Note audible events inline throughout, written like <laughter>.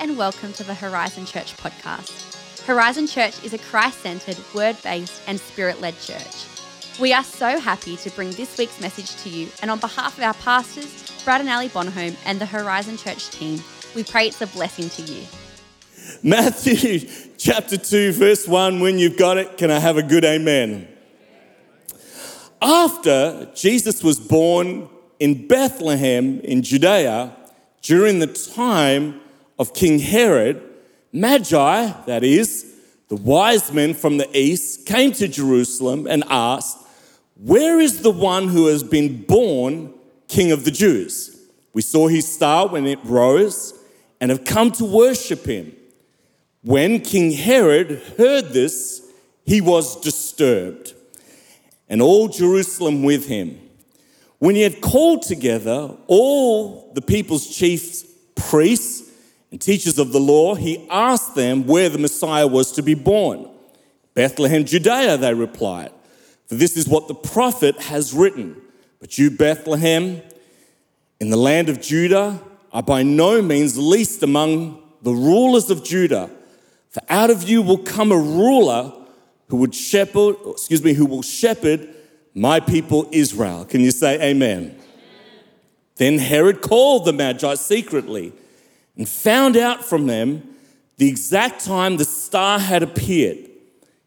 and welcome to the Horizon Church podcast. Horizon Church is a Christ centered, word based, and spirit led church. We are so happy to bring this week's message to you, and on behalf of our pastors, Brad and Ali Bonhomme, and the Horizon Church team, we pray it's a blessing to you. Matthew chapter 2, verse 1. When you've got it, can I have a good amen? After Jesus was born in Bethlehem in Judea, during the time of King Herod, Magi, that is, the wise men from the east, came to Jerusalem and asked, Where is the one who has been born King of the Jews? We saw his star when it rose and have come to worship him. When King Herod heard this, he was disturbed, and all Jerusalem with him. When he had called together all the people's chief priests and teachers of the law, he asked them where the Messiah was to be born. Bethlehem, Judea, they replied, for this is what the prophet has written. But you, Bethlehem, in the land of Judah, are by no means least among the rulers of Judah, for out of you will come a ruler who would shepherd, excuse me, who will shepherd my people Israel. Can you say amen? amen? Then Herod called the Magi secretly and found out from them the exact time the star had appeared.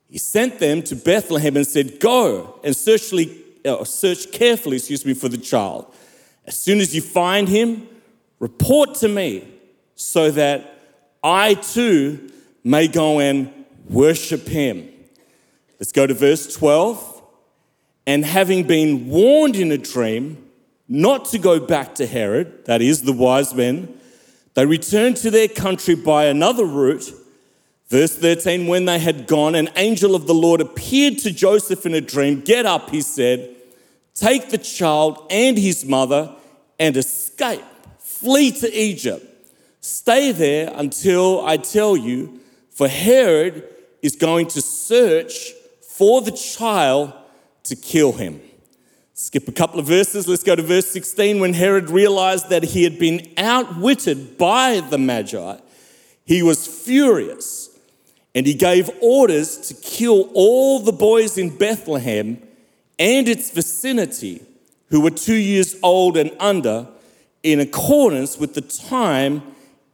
He sent them to Bethlehem and said, Go and search, uh, search carefully excuse me, for the child. As soon as you find him, report to me so that I too may go and worship him. Let's go to verse 12 and having been warned in a dream not to go back to Herod, that is, the wise men, they returned to their country by another route. Verse 13, when they had gone, an angel of the Lord appeared to Joseph in a dream. Get up, he said, take the child and his mother and escape. Flee to Egypt. Stay there until I tell you, for Herod is going to search for the child to kill him. Skip a couple of verses. Let's go to verse 16. When Herod realized that he had been outwitted by the Magi, he was furious and he gave orders to kill all the boys in Bethlehem and its vicinity who were two years old and under, in accordance with the time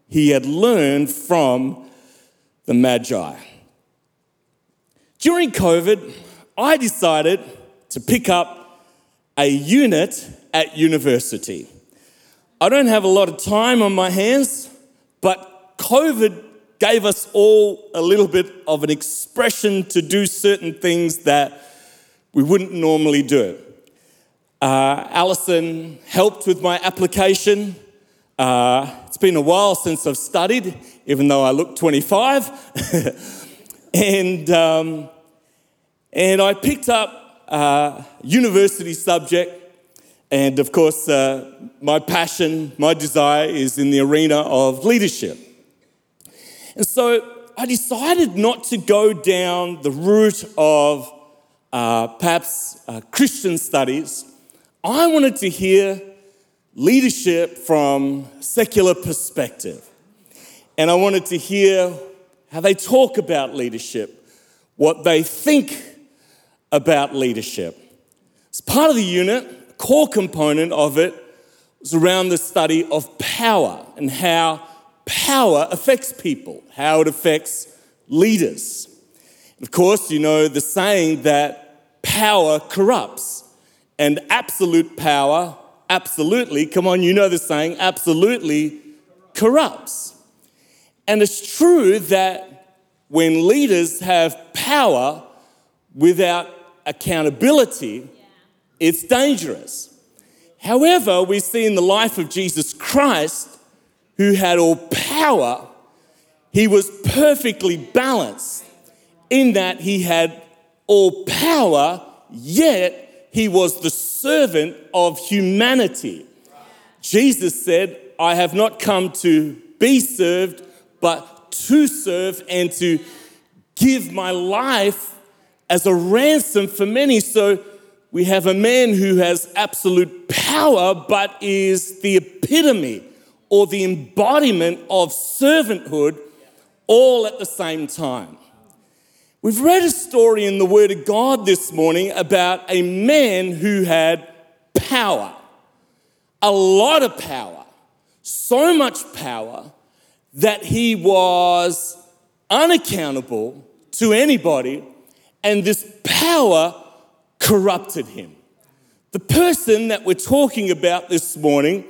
he had learned from the Magi. During COVID, I decided to pick up a unit at university. I don't have a lot of time on my hands, but COVID gave us all a little bit of an expression to do certain things that we wouldn't normally do. Uh, Alison helped with my application. Uh, it's been a while since I've studied, even though I look 25. <laughs> and, um, and I picked up uh, university subject. And of course, uh, my passion, my desire is in the arena of leadership. And so I decided not to go down the route of uh, perhaps uh, Christian studies. I wanted to hear leadership from secular perspective. And I wanted to hear how they talk about leadership, what they think about leadership. As part of the unit, core component of it was around the study of power and how power affects people, how it affects leaders. Of course, you know the saying that power corrupts, and absolute power, absolutely, come on, you know the saying, absolutely corrupts. And it's true that when leaders have power without accountability, it's dangerous. However, we see in the life of Jesus Christ, who had all power, he was perfectly balanced in that he had all power, yet he was the servant of humanity. Jesus said, I have not come to be served, but to serve and to give my life as a ransom for many. So we have a man who has absolute power, but is the epitome or the embodiment of servanthood all at the same time. We've read a story in the Word of God this morning about a man who had power, a lot of power, so much power that he was unaccountable to anybody, and this power corrupted him. The person that we're talking about this morning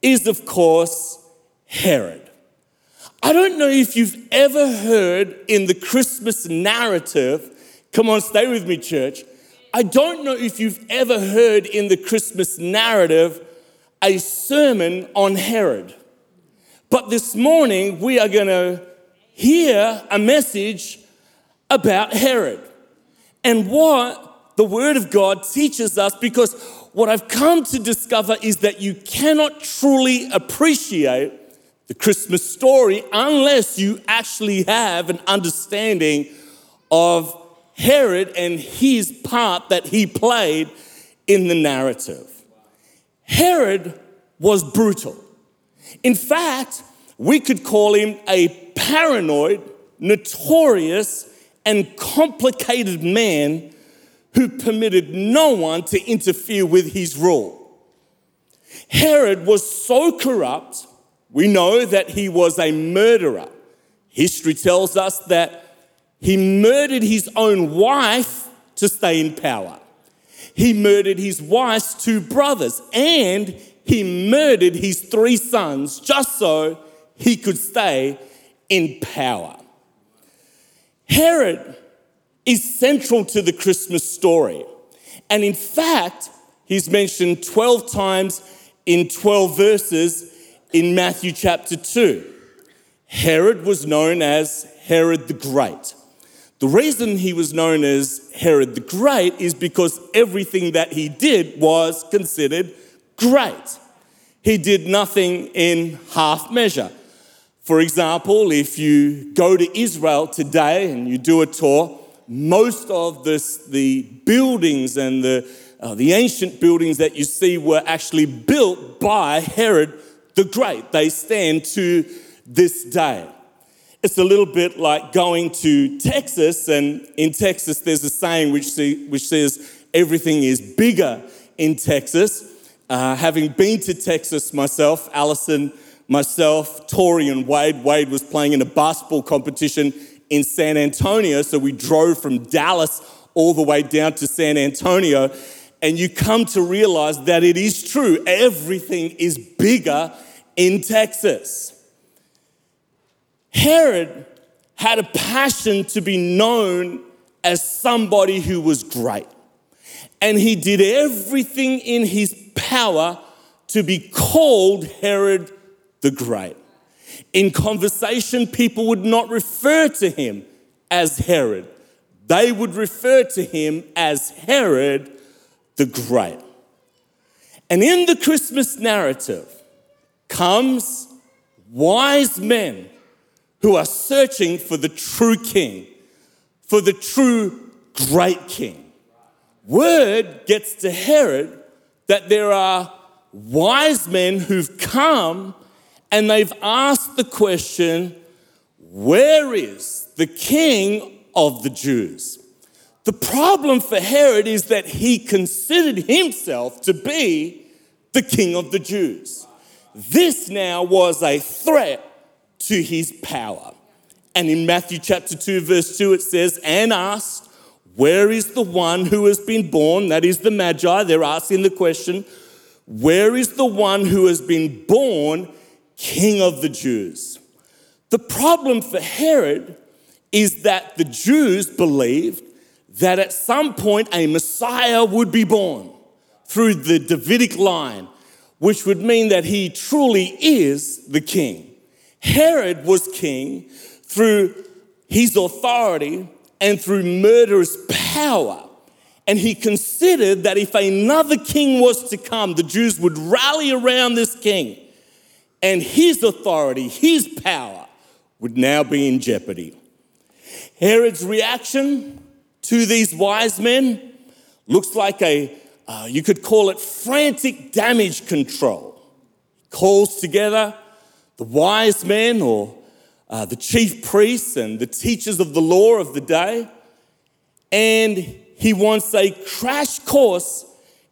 is, of course, Herod. I don't know if you've ever heard in the Christmas narrative, come on, stay with me, church. I don't know if you've ever heard in the Christmas narrative a sermon on Herod. But this morning, we are going to hear a message about Herod and what the Word of God teaches us because what I've come to discover is that you cannot truly appreciate the Christmas story unless you actually have an understanding of Herod and his part that he played in the narrative. Herod was brutal. In fact, we could call him a paranoid, notorious, and complicated man who permitted no one to interfere with his rule. Herod was so corrupt, we know that he was a murderer. History tells us that he murdered his own wife to stay in power. He murdered his wife's two brothers and he murdered his three sons just so he could stay in power. Herod is central to the Christmas story. And in fact, he's mentioned 12 times in 12 verses in Matthew chapter 2. Herod was known as Herod the Great. The reason he was known as Herod the Great is because everything that he did was considered great. He did nothing in half measure. For example, if you go to Israel today and you do a tour, most of this, the buildings and the, uh, the ancient buildings that you see were actually built by Herod the Great. They stand to this day. It's a little bit like going to Texas, and in Texas, there's a saying which, see, which says everything is bigger in Texas. Uh, having been to Texas myself, Allison, myself, Tori, and Wade, Wade was playing in a basketball competition in San Antonio. So we drove from Dallas all the way down to San Antonio. And you come to realize that it is true. Everything is bigger in Texas. Herod had a passion to be known as somebody who was great. And he did everything in his power to be called Herod the Great. In conversation, people would not refer to him as Herod, they would refer to him as Herod the Great. And in the Christmas narrative comes wise men who are searching for the true king, for the true great king. Word gets to Herod that there are wise men who've come and they've asked the question where is the king of the Jews? The problem for Herod is that he considered himself to be the king of the Jews. This now was a threat to his power. And in Matthew chapter 2, verse 2, it says, And asked, Where is the one who has been born? That is the Magi. They're asking the question, Where is the one who has been born King of the Jews. The problem for Herod is that the Jews believed that at some point a Messiah would be born through the Davidic line, which would mean that he truly is the king. Herod was king through his authority and through murderous power. And he considered that if another king was to come, the Jews would rally around this king and his authority, his power would now be in jeopardy. Herod's reaction to these wise men looks like a, uh, you could call it frantic damage control. Calls together the wise men or uh, the chief priests and the teachers of the law of the day. And he wants a crash course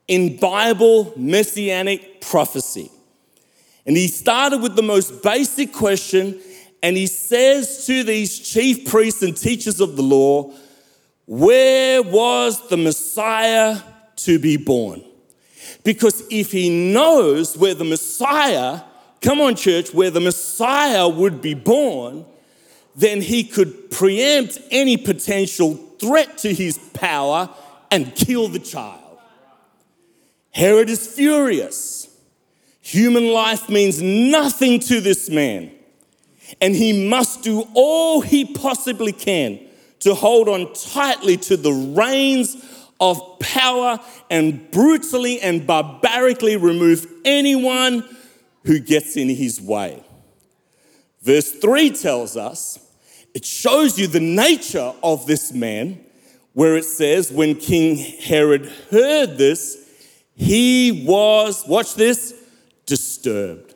in Bible messianic prophecy. And he started with the most basic question, and he says to these chief priests and teachers of the law, Where was the Messiah to be born? Because if he knows where the Messiah, come on, church, where the Messiah would be born, then he could preempt any potential threat to his power and kill the child. Herod is furious. Human life means nothing to this man, and he must do all he possibly can to hold on tightly to the reins of power and brutally and barbarically remove anyone who gets in his way. Verse 3 tells us, it shows you the nature of this man, where it says, when King Herod heard this, he was, watch this, disturbed.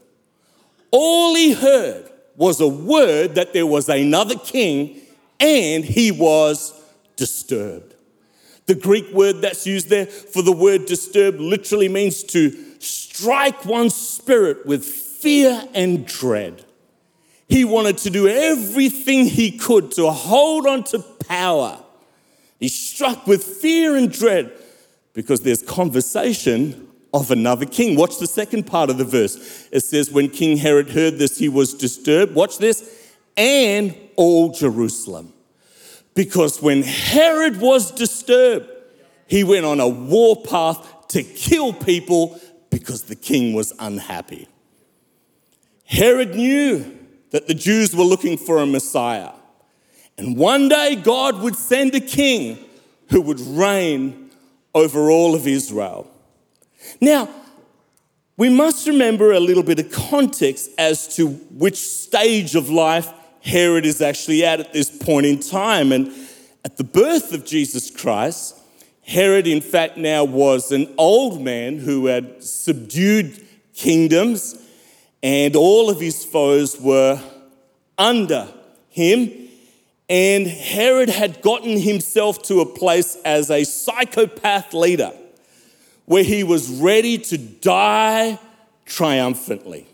All he heard was a word that there was another king, and he was disturbed. The Greek word that's used there for the word disturb literally means to strike one's spirit with fear and dread. He wanted to do everything he could to hold on to power. He's struck with fear and dread because there's conversation of another king. Watch the second part of the verse. It says, When King Herod heard this, he was disturbed. Watch this, and all Jerusalem. Because when Herod was disturbed, he went on a war path to kill people because the king was unhappy. Herod knew that the Jews were looking for a Messiah. And one day God would send a king who would reign over all of Israel. Now, we must remember a little bit of context as to which stage of life Herod is actually at at this point in time. And at the birth of Jesus Christ, Herod, in fact, now was an old man who had subdued kingdoms, and all of his foes were under him. And Herod had gotten himself to a place as a psychopath leader where he was ready to die triumphantly.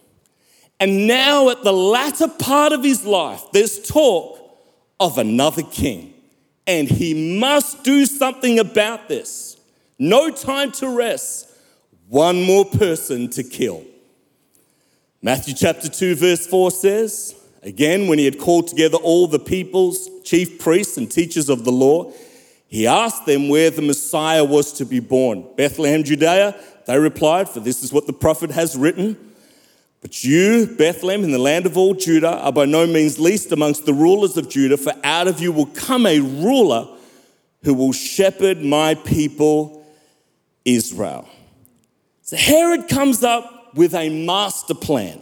And now, at the latter part of his life, there's talk of another king. And he must do something about this. No time to rest. One more person to kill. Matthew chapter 2, verse 4 says, Again, when he had called together all the people's chief priests and teachers of the law, he asked them where the Messiah was to be born. Bethlehem, Judea, they replied, For this is what the prophet has written. But you, Bethlehem, in the land of all Judah, are by no means least amongst the rulers of Judah, for out of you will come a ruler who will shepherd my people, Israel. So Herod comes up with a master plan.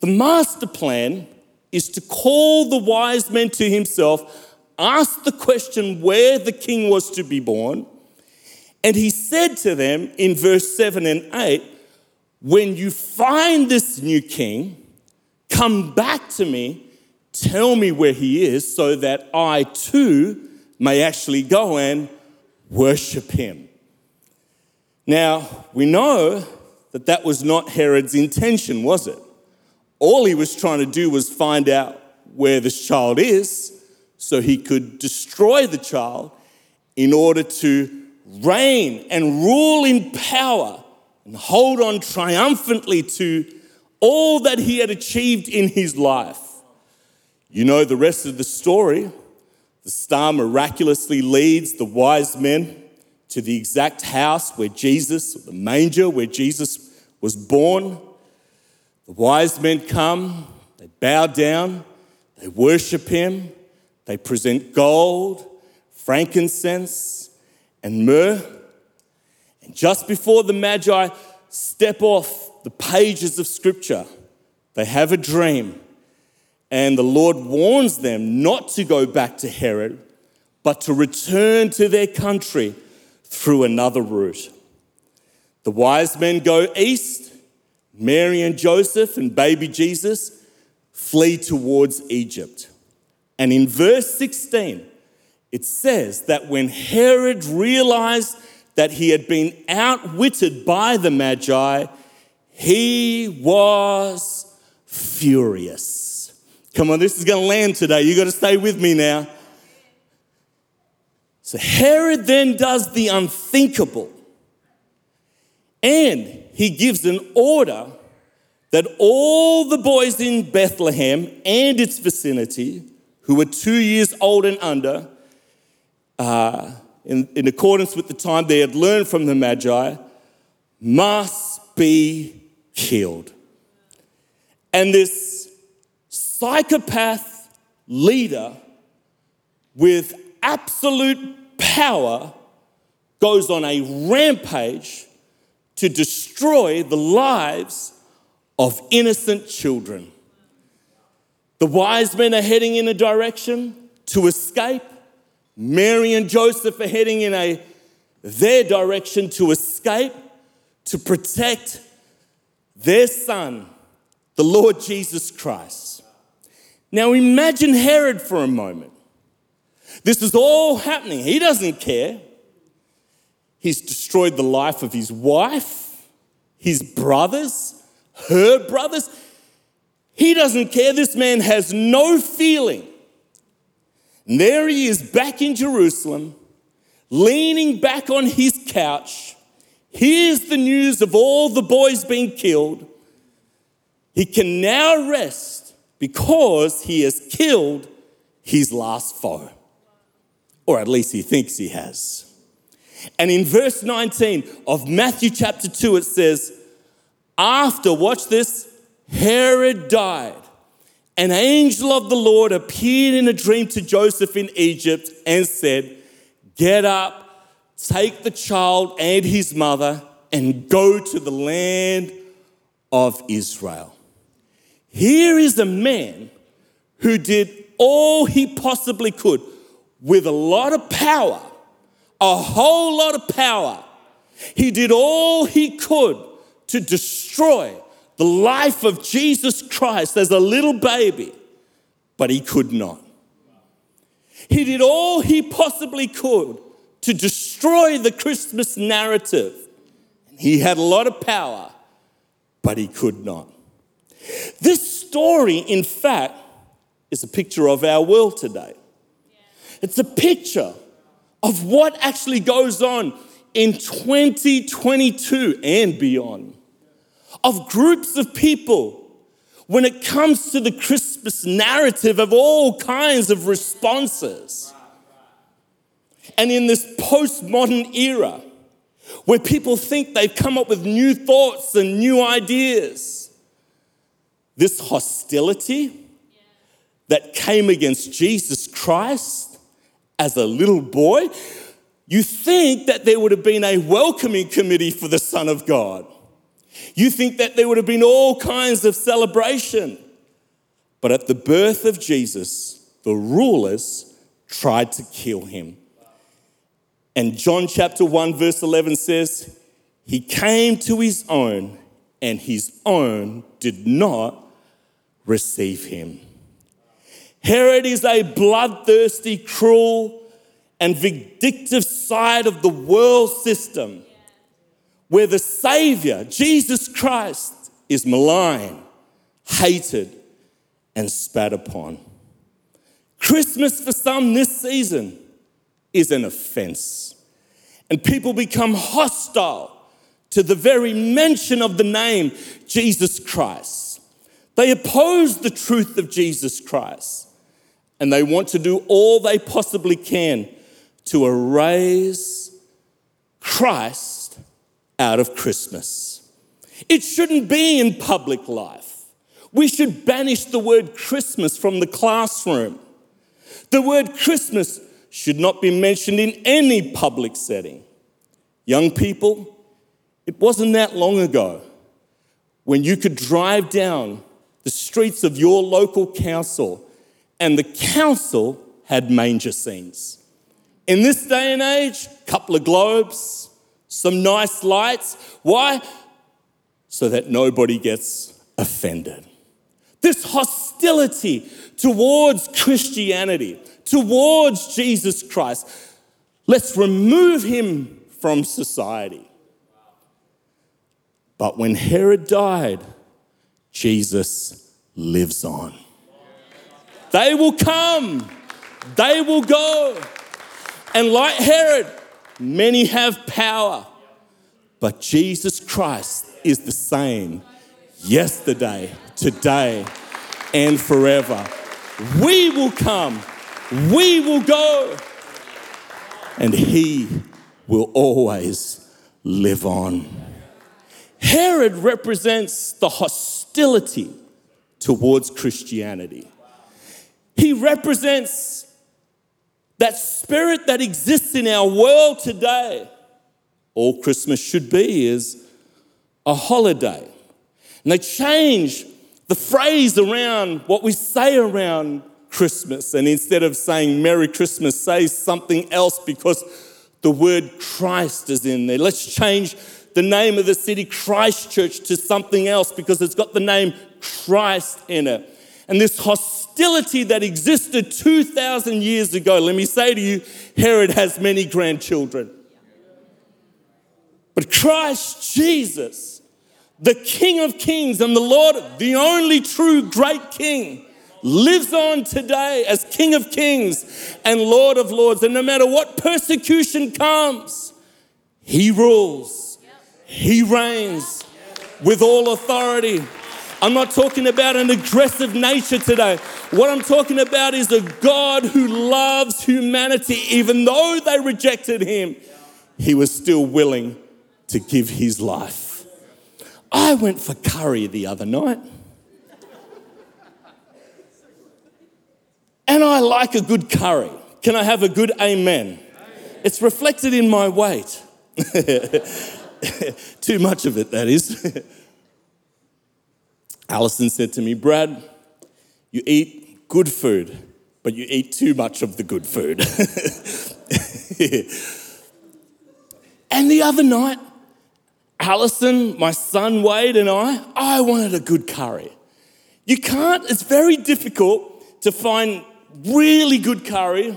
The master plan is to call the wise men to himself, ask the question where the king was to be born, and he said to them in verse 7 and 8, when you find this new king, come back to me, tell me where he is, so that I too may actually go and worship him. Now, we know that that was not Herod's intention, was it? All he was trying to do was find out where this child is so he could destroy the child in order to reign and rule in power and hold on triumphantly to all that he had achieved in his life. You know the rest of the story. The star miraculously leads the wise men to the exact house where Jesus, the manger where Jesus was born. The wise men come, they bow down, they worship him, they present gold, frankincense, and myrrh. And just before the Magi step off the pages of Scripture, they have a dream. And the Lord warns them not to go back to Herod, but to return to their country through another route. The wise men go east. Mary and Joseph and baby Jesus flee towards Egypt. And in verse 16, it says that when Herod realized that he had been outwitted by the Magi, he was furious. Come on, this is going to land today. You've got to stay with me now. So Herod then does the unthinkable. And he gives an order that all the boys in Bethlehem and its vicinity who were two years old and under, uh, in, in accordance with the time they had learned from the Magi, must be killed. And this psychopath leader with absolute power goes on a rampage to destroy the lives of innocent children. The wise men are heading in a direction to escape. Mary and Joseph are heading in a their direction to escape, to protect their son, the Lord Jesus Christ. Now imagine Herod for a moment. This is all happening. He doesn't care. He's destroyed the life of his wife, his brothers, her brothers. He doesn't care. This man has no feeling. And there he is back in Jerusalem, leaning back on his couch. Hears the news of all the boys being killed. He can now rest because he has killed his last foe. Or at least he thinks he has. And in verse 19 of Matthew chapter 2, it says, After, watch this, Herod died. An angel of the Lord appeared in a dream to Joseph in Egypt and said, Get up, take the child and his mother, and go to the land of Israel. Here is a man who did all he possibly could with a lot of power, a whole lot of power. He did all he could to destroy the life of Jesus Christ as a little baby, but he could not. He did all he possibly could to destroy the Christmas narrative. He had a lot of power, but he could not. This story, in fact, is a picture of our world today. It's a picture of what actually goes on in 2022 and beyond of groups of people when it comes to the Christmas narrative of all kinds of responses. And in this postmodern era, where people think they've come up with new thoughts and new ideas, this hostility that came against Jesus Christ as a little boy, you think that there would have been a welcoming committee for the Son of God. You think that there would have been all kinds of celebration. But at the birth of Jesus, the rulers tried to kill him. And John chapter 1, verse 11 says, He came to his own, and his own did not receive him. Herod is a bloodthirsty, cruel, and vindictive side of the world system where the Savior, Jesus Christ, is maligned, hated, and spat upon. Christmas for some this season is an offense, and people become hostile to the very mention of the name Jesus Christ. They oppose the truth of Jesus Christ, and they want to do all they possibly can to erase Christ out of Christmas. It shouldn't be in public life. We should banish the word Christmas from the classroom. The word Christmas should not be mentioned in any public setting. Young people, it wasn't that long ago when you could drive down the streets of your local council and the council had manger scenes. In this day and age, couple of globes, some nice lights. Why? So that nobody gets offended. this hostility towards Christianity, towards Jesus Christ. Let's remove him from society. But when Herod died, Jesus lives on. They will come, they will go. And like Herod, many have power. But Jesus Christ is the same yesterday, today, and forever. We will come, we will go, and He will always live on. Herod represents the hostility towards Christianity. He represents that spirit that exists in our world today. All Christmas should be is a holiday. And they change the phrase around what we say around Christmas. And instead of saying Merry Christmas, say something else because the word Christ is in there. Let's change the name of the city Christchurch to something else because it's got the name Christ in it. And this hostility that existed 2,000 years ago, let me say to you, Herod has many grandchildren. But Christ Jesus, the King of Kings and the Lord, the only true great King, lives on today as King of Kings and Lord of Lords. And no matter what persecution comes, He rules, He reigns with all authority. I'm not talking about an aggressive nature today. What I'm talking about is a God who loves humanity. Even though they rejected him, he was still willing to give his life. I went for curry the other night. And I like a good curry. Can I have a good amen? It's reflected in my weight. <laughs> Too much of it, that is. <laughs> Allison said to me, Brad, you eat good food, but you eat too much of the good food. <laughs> and the other night, Allison, my son Wade, and I, I wanted a good curry. You can't, it's very difficult to find really good curry.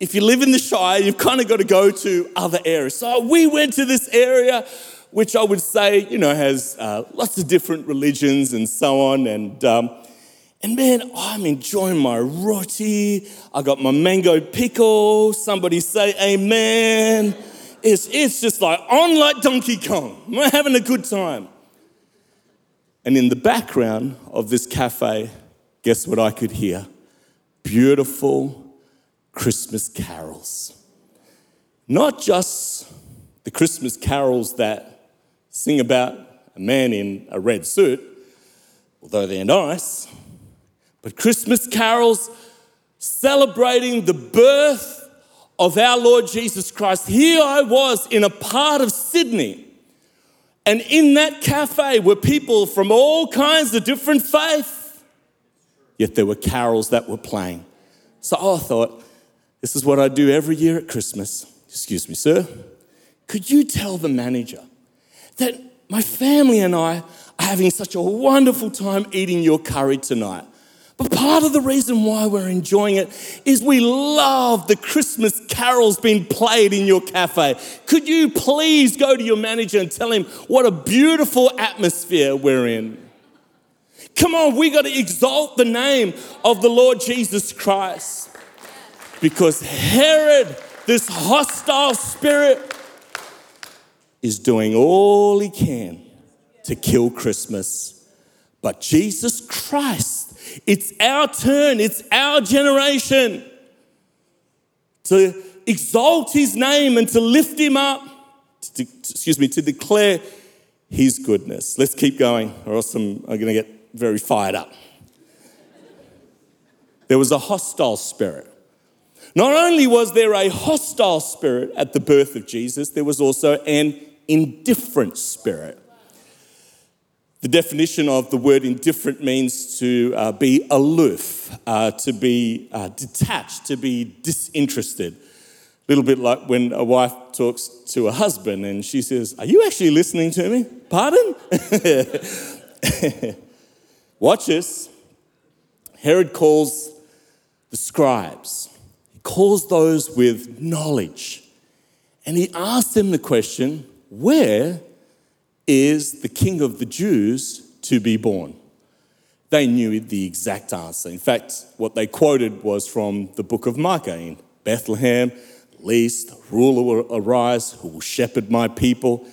If you live in the Shire, you've kind of got to go to other areas. So we went to this area which I would say, you know, has uh, lots of different religions and so on. And, um, and man, I'm enjoying my roti. I got my mango pickle. Somebody say amen. It's, it's just like on like Donkey Kong. We're having a good time. And in the background of this cafe, guess what I could hear? Beautiful Christmas carols. Not just the Christmas carols that sing about a man in a red suit, although they're nice, but Christmas carols celebrating the birth of our Lord Jesus Christ. Here I was in a part of Sydney, and in that cafe were people from all kinds of different faiths, yet there were carols that were playing. So I thought, this is what I do every year at Christmas. Excuse me, sir. Could you tell the manager that my family and I are having such a wonderful time eating your curry tonight. But part of the reason why we're enjoying it is we love the Christmas carols being played in your cafe. Could you please go to your manager and tell him what a beautiful atmosphere we're in? Come on, we got to exalt the name of the Lord Jesus Christ. Because Herod, this hostile spirit, is doing all he can to kill Christmas. But Jesus Christ, it's our turn, it's our generation to exalt his name and to lift him up, to, excuse me, to declare his goodness. Let's keep going, or else I'm, I'm going to get very fired up. There was a hostile spirit. Not only was there a hostile spirit at the birth of Jesus, there was also an indifferent spirit. The definition of the word indifferent means to uh, be aloof, uh, to be uh, detached, to be disinterested. A little bit like when a wife talks to a husband and she says, Are you actually listening to me? Pardon? <laughs> Watch this. Herod calls the scribes, he calls those with knowledge, and he asks them the question where is the king of the Jews to be born? They knew the exact answer. In fact, what they quoted was from the book of Micah in Bethlehem, least, ruler will arise who will shepherd my people,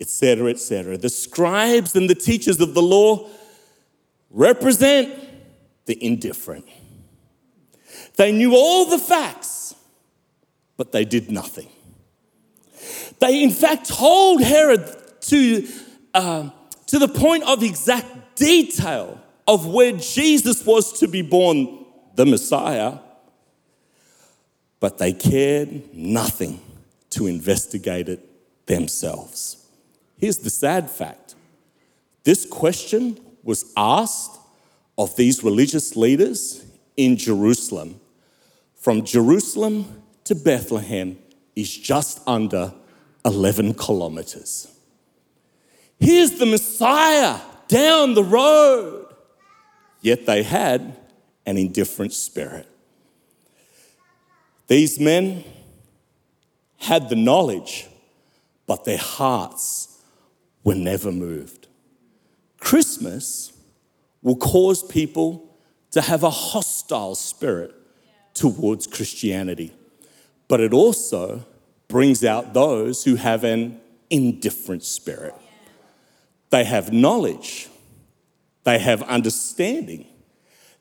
etc., etc. The scribes and the teachers of the law represent the indifferent. They knew all the facts, but they did nothing. They, in fact, told Herod to, uh, to the point of exact detail of where Jesus was to be born, the Messiah, but they cared nothing to investigate it themselves. Here's the sad fact this question was asked of these religious leaders in Jerusalem. From Jerusalem to Bethlehem is just under 11 kilometers. Here's the Messiah down the road. Yet they had an indifferent spirit. These men had the knowledge, but their hearts were never moved. Christmas will cause people to have a hostile spirit towards Christianity, but it also brings out those who have an indifferent spirit. They have knowledge, they have understanding.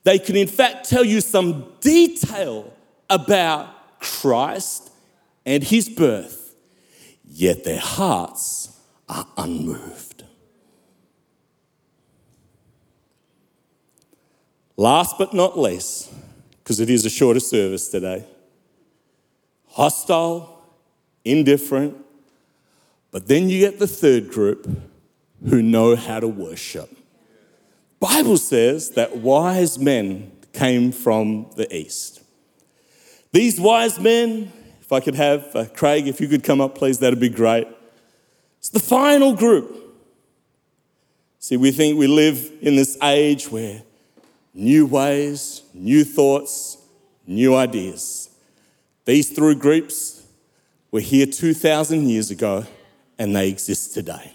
They can, in fact, tell you some detail about Christ and his birth, yet their hearts are unmoved. Last but not least, because it is a shorter service today, hostile, indifferent, but then you get the third group who know how to worship. Bible says that wise men came from the east. These wise men, if I could have uh, Craig, if you could come up, please, that'd be great. It's the final group. See, we think we live in this age where new ways, new thoughts, new ideas. These three groups were here 2,000 years ago and they exist today.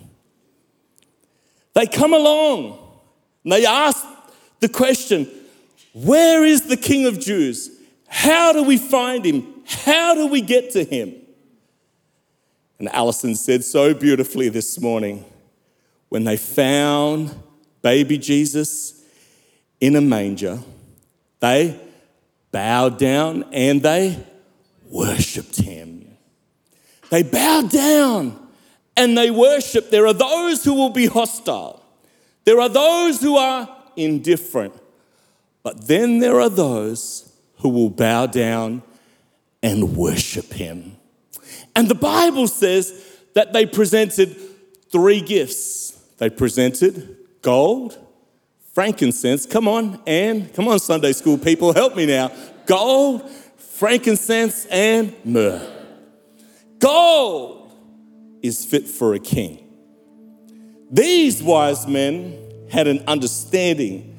They come along and they ask the question where is the King of Jews? How do we find him? How do we get to him? And Alison said so beautifully this morning when they found baby Jesus in a manger, they bowed down and they worshiped him. They bow down and they worship, there are those who will be hostile. There are those who are indifferent. But then there are those who will bow down and worship him. And the Bible says that they presented three gifts. They presented gold, frankincense, come on, and come on, Sunday school people, help me now. Gold, frankincense, and myrrh. Gold is fit for a king. These wise men had an understanding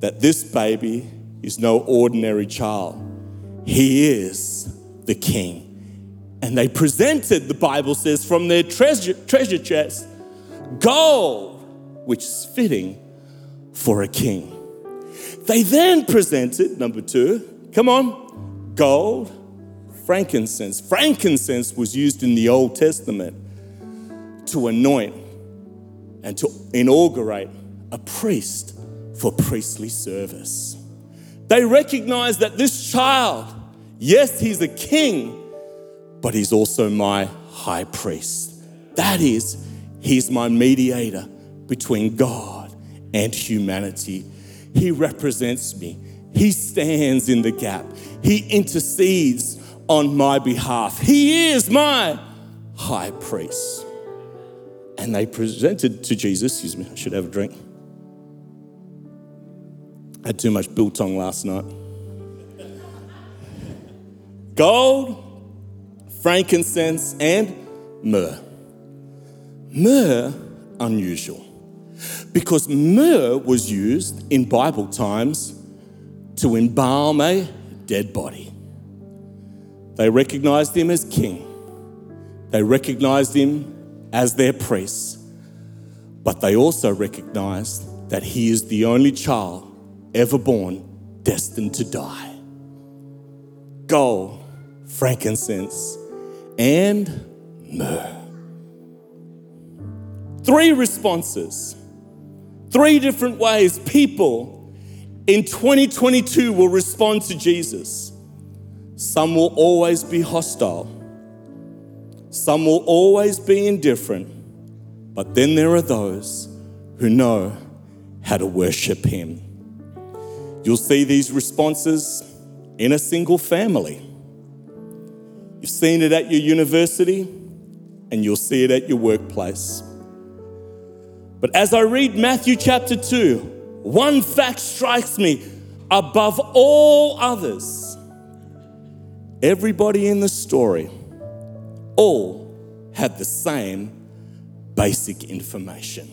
that this baby is no ordinary child. He is the king. And they presented, the Bible says, from their treasure, treasure chest, gold, which is fitting for a king. They then presented, number two, come on, gold, frankincense. Frankincense was used in the Old Testament to anoint and to inaugurate a priest for priestly service. They recognize that this child, yes, he's a king, but he's also my high priest. That is, he's my mediator between God and humanity. He represents me, he stands in the gap, he intercedes on my behalf. He is my high priest. And they presented to Jesus, excuse me, I should have a drink. I had too much biltong last night. Gold, frankincense, and myrrh. Myrrh, unusual. Because myrrh was used in Bible times to embalm a dead body. They recognized him as king, they recognized him as their priest, but they also recognized that he is the only child ever born destined to die. Gold, frankincense, and myrrh. Three responses, three different ways people in 2022 will respond to Jesus. Some will always be hostile, some will always be indifferent, but then there are those who know how to worship Him. You'll see these responses in a single family. You've seen it at your university, and you'll see it at your workplace. But as I read Matthew chapter 2, one fact strikes me above all others. Everybody in the story all had the same basic information,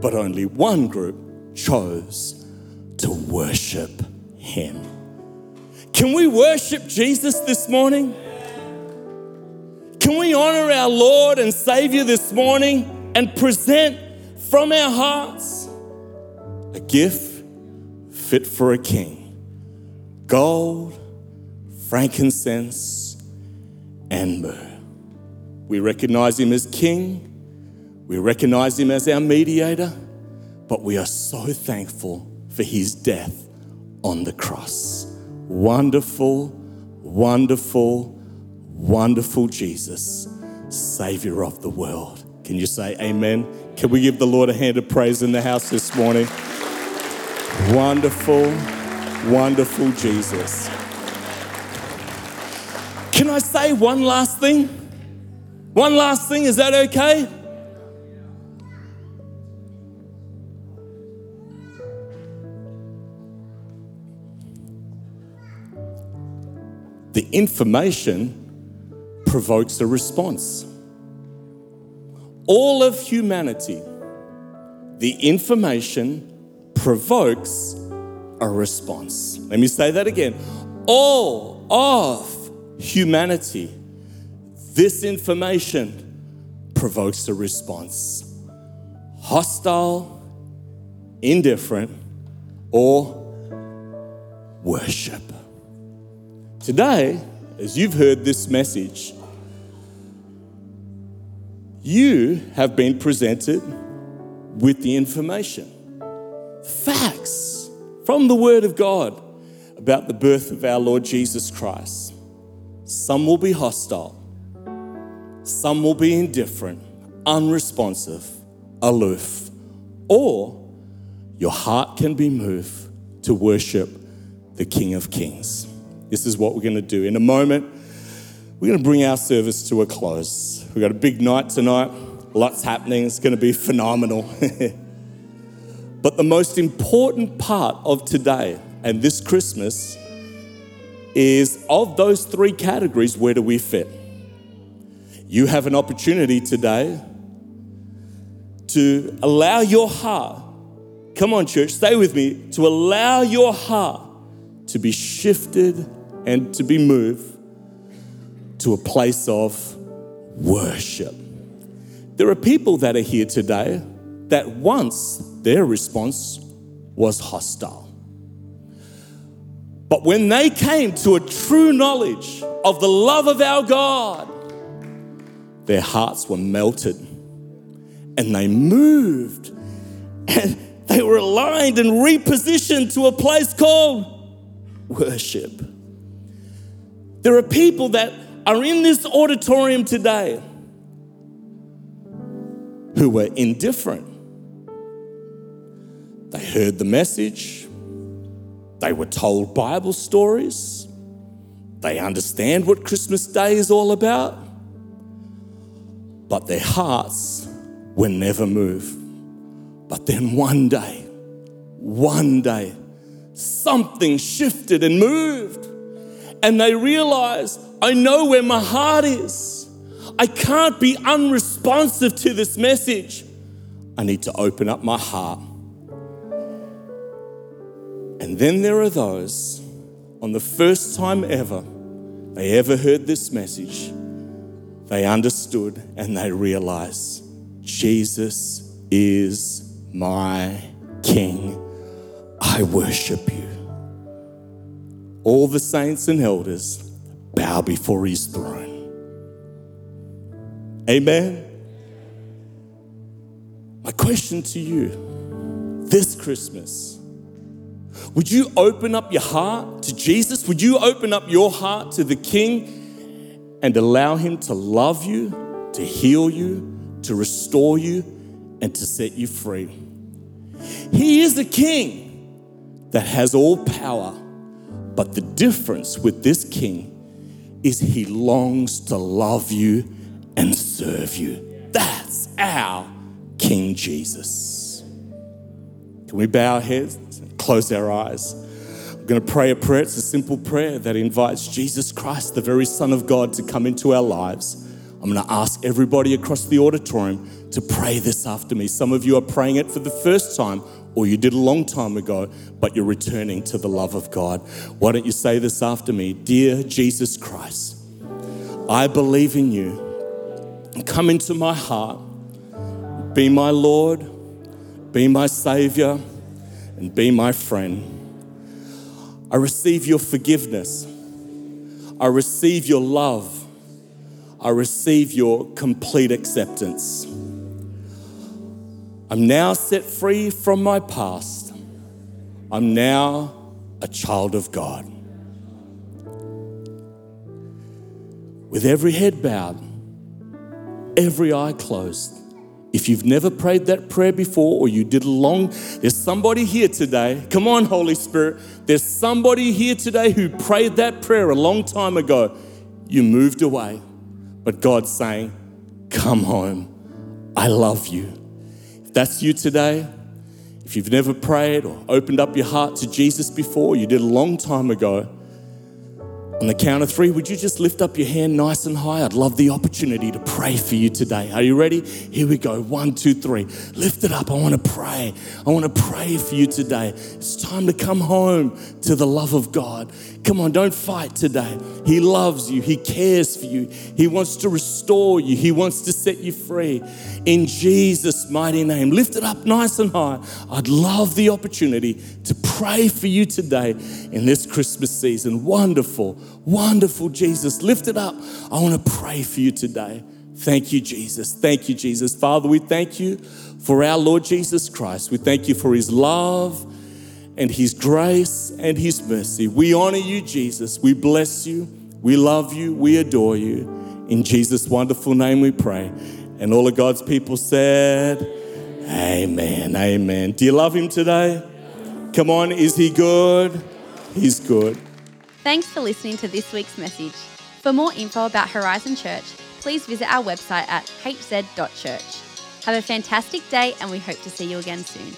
but only one group chose to worship Him. Can we worship Jesus this morning? Can we honor our Lord and Savior this morning and present from our hearts a gift fit for a king gold, frankincense, and myrrh. We recognize him as king, we recognize him as our mediator, but we are so thankful for his death on the cross. Wonderful, wonderful, wonderful Jesus, Savior of the world. Can you say amen? Can we give the Lord a hand of praise in the house this morning? Wonderful, wonderful Jesus. Can I say one last thing? One last thing, is that okay? The information provokes a response all of humanity, the information provokes a response. Let me say that again. All of humanity, this information provokes a response hostile, indifferent, or worship. Today, as you've heard this message, you have been presented with the information, facts from the Word of God about the birth of our Lord Jesus Christ. Some will be hostile, some will be indifferent, unresponsive, aloof, or your heart can be moved to worship the King of Kings. This is what we're going to do. In a moment, we're going to bring our service to a close. We've got a big night tonight, lots happening. It's going to be <laughs> phenomenal. <laughs> but the most important part of today and this Christmas is of those three categories, where do we fit? You have an opportunity today to allow your heart, come on, church, stay with me, to allow your heart to be shifted and to be moved to a place of worship. There are people that are here today that once their response was hostile. But when they came to a true knowledge of the love of our God, their hearts were melted and they moved and they were aligned and repositioned to a place called worship. There are people that are in this auditorium today who were indifferent. They heard the message, they were told Bible stories, they understand what Christmas Day is all about, but their hearts were never moved. But then one day, one day, something shifted and moved, and they realized I know where my heart is. I can't be unresponsive to this message. I need to open up my heart and then there are those on the first time ever they ever heard this message, they understood and they realized Jesus is my King. I worship you. All the saints and elders bow before his throne. Amen. My question to you this Christmas would you open up your heart to Jesus? Would you open up your heart to the King and allow him to love you, to heal you, to restore you, and to set you free? He is the King that has all power, but the difference with this King is he longs to love you and serve you. That's our King Jesus. Can we bow our heads close our eyes? I'm going to pray a prayer. It's a simple prayer that invites Jesus Christ, the very Son of God, to come into our lives. I'm going to ask everybody across the auditorium to pray this after me. Some of you are praying it for the first time, or you did a long time ago, but you're returning to the love of God. Why don't you say this after me? Dear Jesus Christ, I believe in you come into my heart, be my Lord, be my Savior, and be my friend. I receive your forgiveness. I receive your love. I receive your complete acceptance. I'm now set free from my past. I'm now a child of God. With every head bowed, every eye closed. If you've never prayed that prayer before or you did a long, there's somebody here today. Come on, Holy Spirit. There's somebody here today who prayed that prayer a long time ago. You moved away, but God's saying, Come home. I love you. If that's you today, if you've never prayed or opened up your heart to Jesus before, you did a long time ago, on the count of three, would you just lift up your hand nice and high? I'd love the opportunity to pray for you today. Are you ready? Here we go. One, two, three. Lift it up. I want to pray. I want to pray for you today. It's time to come home to the love of God. Come on, don't fight today. He loves you. He cares for you. He wants to restore you. He wants to set you free. In Jesus' mighty name, lift it up nice and high. I'd love the opportunity to pray for you today in this Christmas season. Wonderful, wonderful Jesus. Lift it up. I want to pray for you today. Thank you, Jesus. Thank you, Jesus. Father, we thank you for our Lord Jesus Christ. We thank you for his love and His grace and His mercy. We honor you, Jesus. We bless you. We love you. We adore you. In Jesus' wonderful name we pray. And all of God's people said, Amen. Amen. Do you love Him today? Come on, is He good? He's good. Thanks for listening to this week's message. For more info about Horizon Church, please visit our website at hz.church. Have a fantastic day, and we hope to see you again soon.